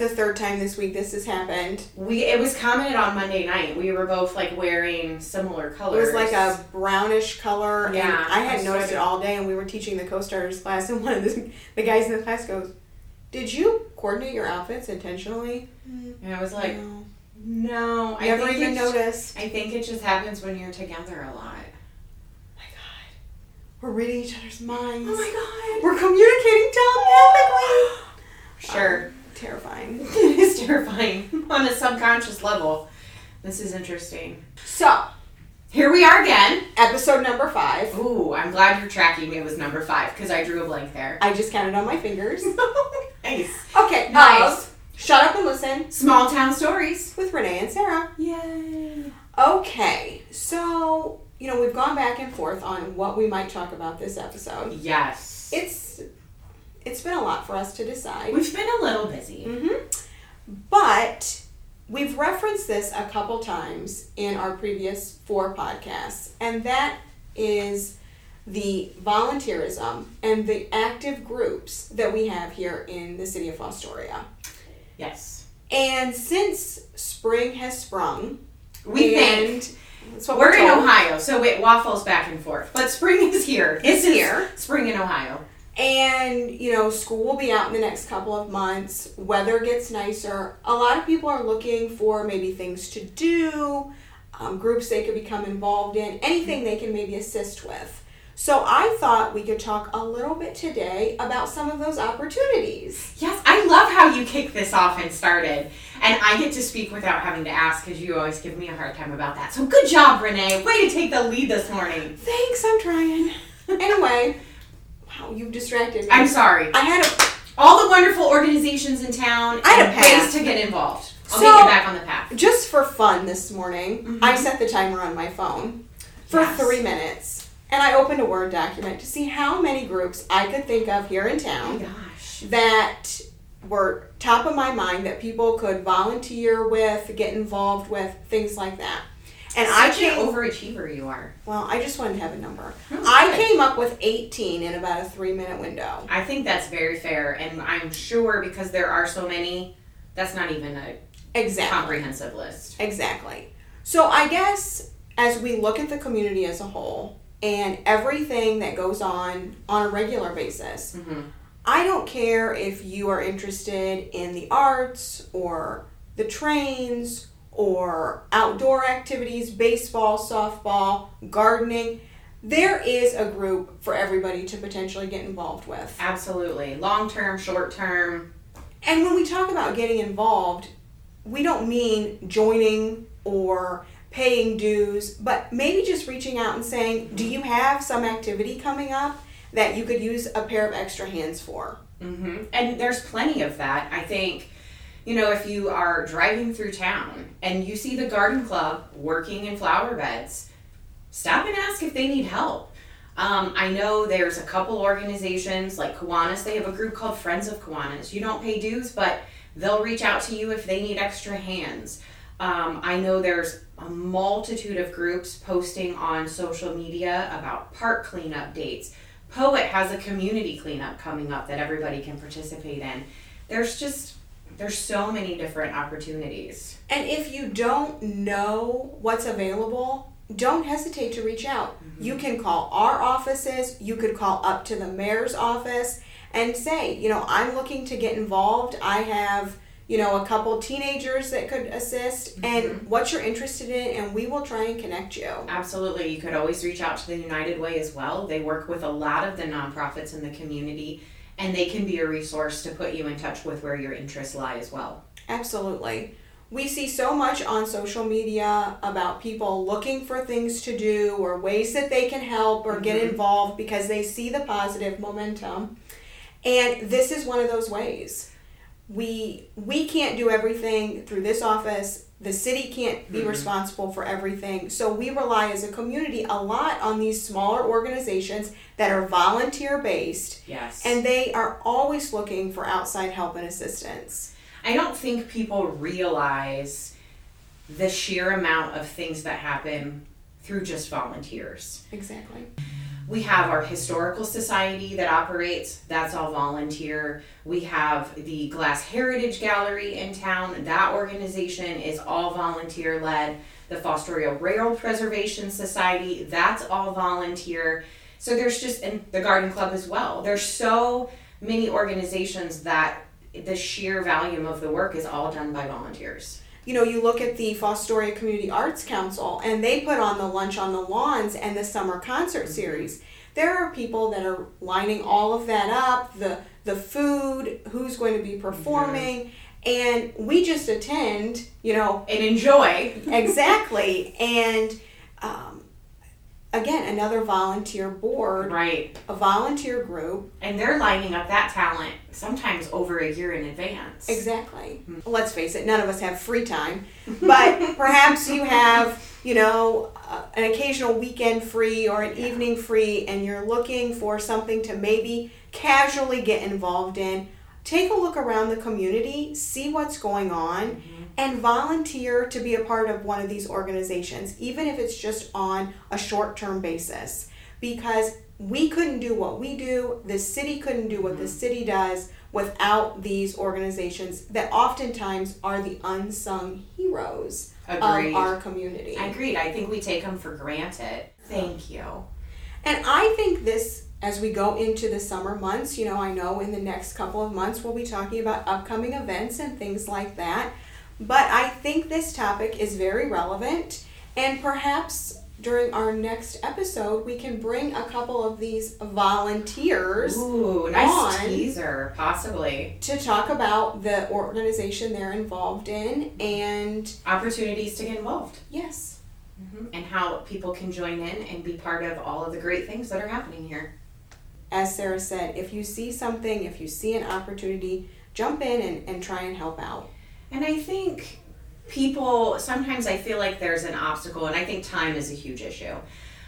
like the third time this week this has happened. We it was commented on Monday night. We were both like wearing similar colors. It was like a brownish color, Yeah, and I had noticed it all day. And we were teaching the co-starters class, and one of the, the guys in the class goes, "Did you coordinate your outfits intentionally?" and I was like, no, no, I never even noticed. I think it just happens when you're together a lot. my God, we're reading each other's minds. Oh my god. We're communicating telepathically. Sure. Um, Terrifying. it is terrifying on a subconscious level. This is interesting. So, Here we are again. episode number five. Ooh, I'm glad you're tracking. It was number five because I drew a blank there. I just counted on my fingers. nice. Okay, um, Nice. of Shut up and listen Small town stories. with Renee and Sarah. Yay. Okay, so you know we've gone back and forth on what we might talk about this episode. Yes. It's it's been a lot for us to decide. We've been a little busy. Mm-hmm. But we've referenced this a couple times in our previous four podcasts, and that is the volunteerism and the active groups that we have here in the city of Fostoria. Yes. And since spring has sprung, We and think that's what we're we're, in Ohio, so it waffles back and forth. But spring is here. Is here. Spring in Ohio. And you know, school will be out in the next couple of months. Weather gets nicer. A lot of people are looking for maybe things to do, um, groups they could become involved in, anything they can maybe assist with. So I thought we could talk a little bit today about some of those opportunities. Yes, I love how you kick this off and started. And I get to speak without having to ask because you always give me a hard time about that. So good job, Renee. Way to take the lead this morning. Thanks, I'm trying. Anyway, wow, you distracted me. I'm sorry. I had a All the wonderful organizations in town I had a path. ways to get involved. I'll So- get you back on the path. just for fun this morning. Mhm. I set the timer on my phone for Yes. three minutes. And I opened a Word document to see how many groups I could think of here in Oh town gosh. that were top of my mind that people could volunteer with, get involved with, things like that. And I Such an came overachiever you are. well, I just wanted to have a number. Oh, I good. came up with 18 in about a three minute window. I think that's very fair, and I'm sure because there are so many, that's not even a Exactly. comprehensive list. Exactly. So I guess as we look at the community as a whole and everything that goes on on a regular basis, hmm I don't care if you are interested in the arts or the trains or outdoor activities, baseball, softball, gardening. There is a group for everybody to potentially get involved with. Absolutely. Long term, short term. And when we talk about getting involved, we don't mean joining or paying dues, but maybe just reaching out and saying, Do you have some activity coming up that you could use a pair of extra hands for? Mm-hmm. And there's plenty of that. I think, you know, if you are driving through town and you see the garden club working in flower beds, stop and ask if they need help. Um, I know there's a couple organizations like Kiwanis, they have a group called Friends of Kiwanis. You don't pay dues, but they'll reach out to you if they need extra hands. Um, I know there's a multitude of groups posting on social media about park cleanup dates. Poet has a community cleanup coming up that everybody can participate in. There's just there's so many different opportunities. And if you don't know what's available, don't hesitate to reach out. Mm-hmm. You can call our offices, you could call up to the mayor's office and say, you know, I'm looking to get involved. I have, you know, a couple teenagers that could assist mm-hmm. and what you're interested in and we will try and connect you. Absolutely. You could always reach out to the United Way as well. They work with a lot of the nonprofits in the community and they can be a resource to put you in touch with where your interests lie as well. Absolutely. We see so much on social media about people looking for things to do or ways that they can help or get Mhm. involved because they see the positive momentum. And this is one of those ways. We we can't do everything through this office. The city can't be Mhm. responsible for everything. So we rely as a community a lot on these smaller organizations that are volunteer based Yes. and they are always looking for outside help and assistance. I don't think people realize the sheer amount of things that happen through just volunteers. Exactly. We have our historical society that operates, that's all volunteer. We have the Glass Heritage Gallery in town, that organization is all volunteer led. The Fostoria Rail Preservation Society, that's all volunteer. So there's just, and the Garden Club as well. There's so many organizations that the sheer volume of the work is all done by volunteers you know, you look at the Fostoria Community Arts Council and they put on the Lunch on the Lawns and the summer concert series. There are people that are lining all of that up, the the food, who's going to be performing, and we just attend, you know, and enjoy. exactly. And um, again, another volunteer board, right? A volunteer group, and they're lining up that talent sometimes over a year in advance. Exactly. Mm-hmm. Let's face it, none of us have free time, but perhaps you have, you know, uh, an occasional weekend free or an evening free, and you're looking for something to maybe casually get involved in. Take a look around the community, see what's going on. Mm-hmm and volunteer to be a part of one of these organizations, even if it's just on a short term basis. Because we couldn't do what we do, the city couldn't do what mm-hmm. the city does without these organizations that oftentimes are the unsung heroes Agreed. of our community. Agreed. I think we take them for granted. Thank you. And I think this, as we go into the summer months, you know, I know in the next couple of months we'll be talking about upcoming events and things like that. But I think this topic is very relevant, and perhaps during our next episode, we can bring a couple of these volunteers Ooh, nice on teaser, possibly to talk about the organization they're involved in and opportunities to get involved. Yes, mm-hmm. and how people can join in and be part of all of the great things that are happening here. As Sarah said, if you see something, if you see an opportunity, jump in and, and try and help out. And I think people sometimes I feel like there's an obstacle, and I think time is a huge issue.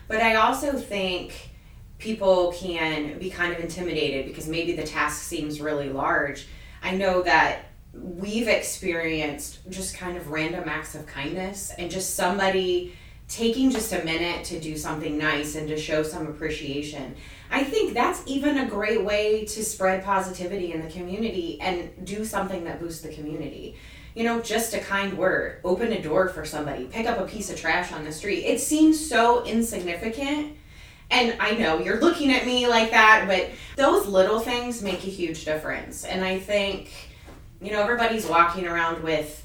But I also think people can be kind of intimidated because maybe the task seems really large. I know that we've experienced just kind of random acts of kindness and just somebody taking just a minute to do something nice and to show some appreciation. I think that's even a great way to spread positivity in the community and do something that boosts the community. You know, just a kind word, open a door for somebody, pick up a piece of trash on the street. It seems so insignificant. And I know you're looking at me like that, but those little things make a huge difference. And I think, you know, everybody's walking around with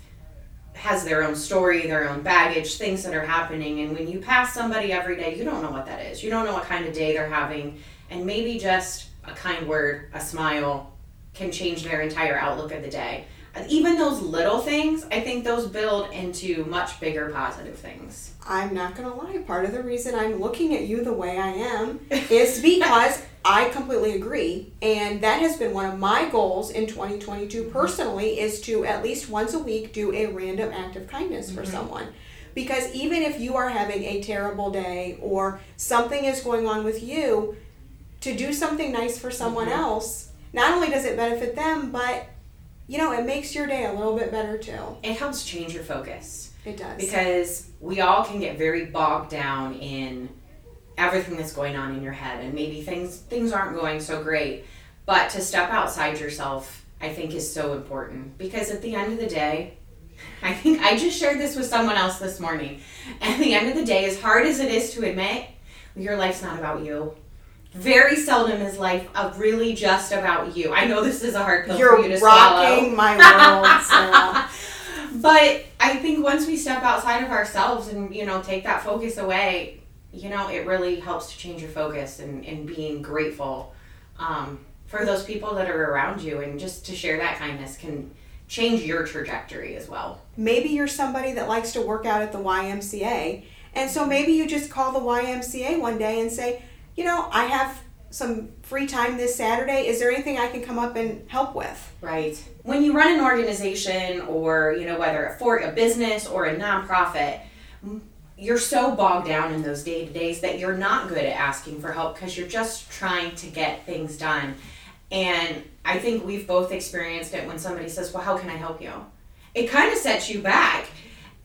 has their own story, their own baggage, things that are happening. And when you pass somebody every day, you don't know what that is. You don't know what kind of day they're having and maybe just a kind word, a smile can change their entire outlook of the day. Even those little things, I think those build into much bigger positive things. I'm not going to lie. Part of the reason I'm looking at you the way I am is because I completely agree. And that has been one of my goals in 2022 personally is to at least once a week do a random act of kindness for mm-hmm. someone. Because even if you are having a terrible day or something is going on with you, to do something nice for someone mm-hmm. else, not only does it benefit them, but you know, it makes your day a little bit better too. It helps change your focus. It does. Because we all can get very bogged down in everything that's going on in your head and maybe things things aren't going so great. But to step outside yourself, I think is so important because at the end of the day, I think I just shared this with someone else this morning. At the end of the day, as hard as it is to admit, your life's not about you very seldom is life really just about you. I know this is a hard pill You're for you to rocking my world, Sarah. but I think once we step outside of ourselves and you know take that focus away, you know it really helps to change your focus and, and being grateful um, for those people that are around you and just to share that kindness can change your trajectory as well. Maybe you're somebody that likes to work out at the YMCA, and so maybe you just call the YMCA one day and say you know, I have some free time this Saturday. Is there anything I can come up and help with? Right. When you run an organization or, you know, whether for a business or a nonprofit, you're so bogged down in those day to days that you're not good at asking for help because you're just trying to get things done. And I think we've both experienced it when somebody says, Well, how can I help you? It kind of sets you back.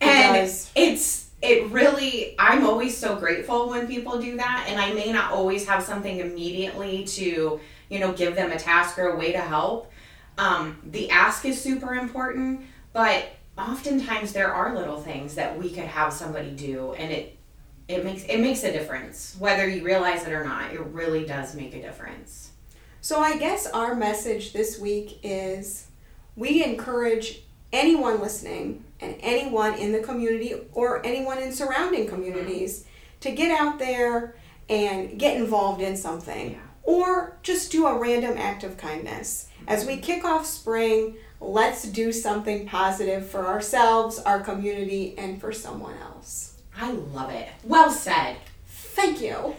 And it it's it really i'm always so grateful when people do that and i may not always have something immediately to you know give them a task or a way to help. Um, the ask is super important but oftentimes there are little things that we could have somebody do and it it makes it makes a difference. Whether you realize it or not it really does make a difference. So i guess our message this week is we encourage anyone listening and anyone in the community or anyone in surrounding communities to get out there and get involved in something Yeah. or just do a random act of kindness. As we kick off spring, let's do something positive for ourselves, our community, and for someone else. i love it well said Thank you.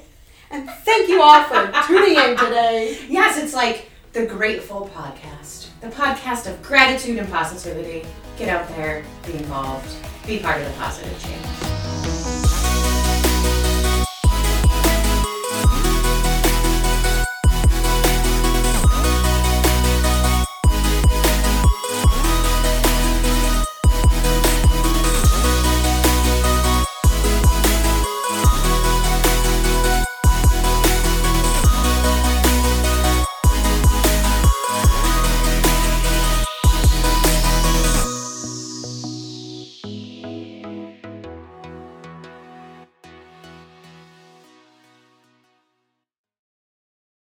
And thank you all for tuning in today. yes it's like the grateful podcast the podcast of gratitude and positivity. Get out there be involved be part of the positive change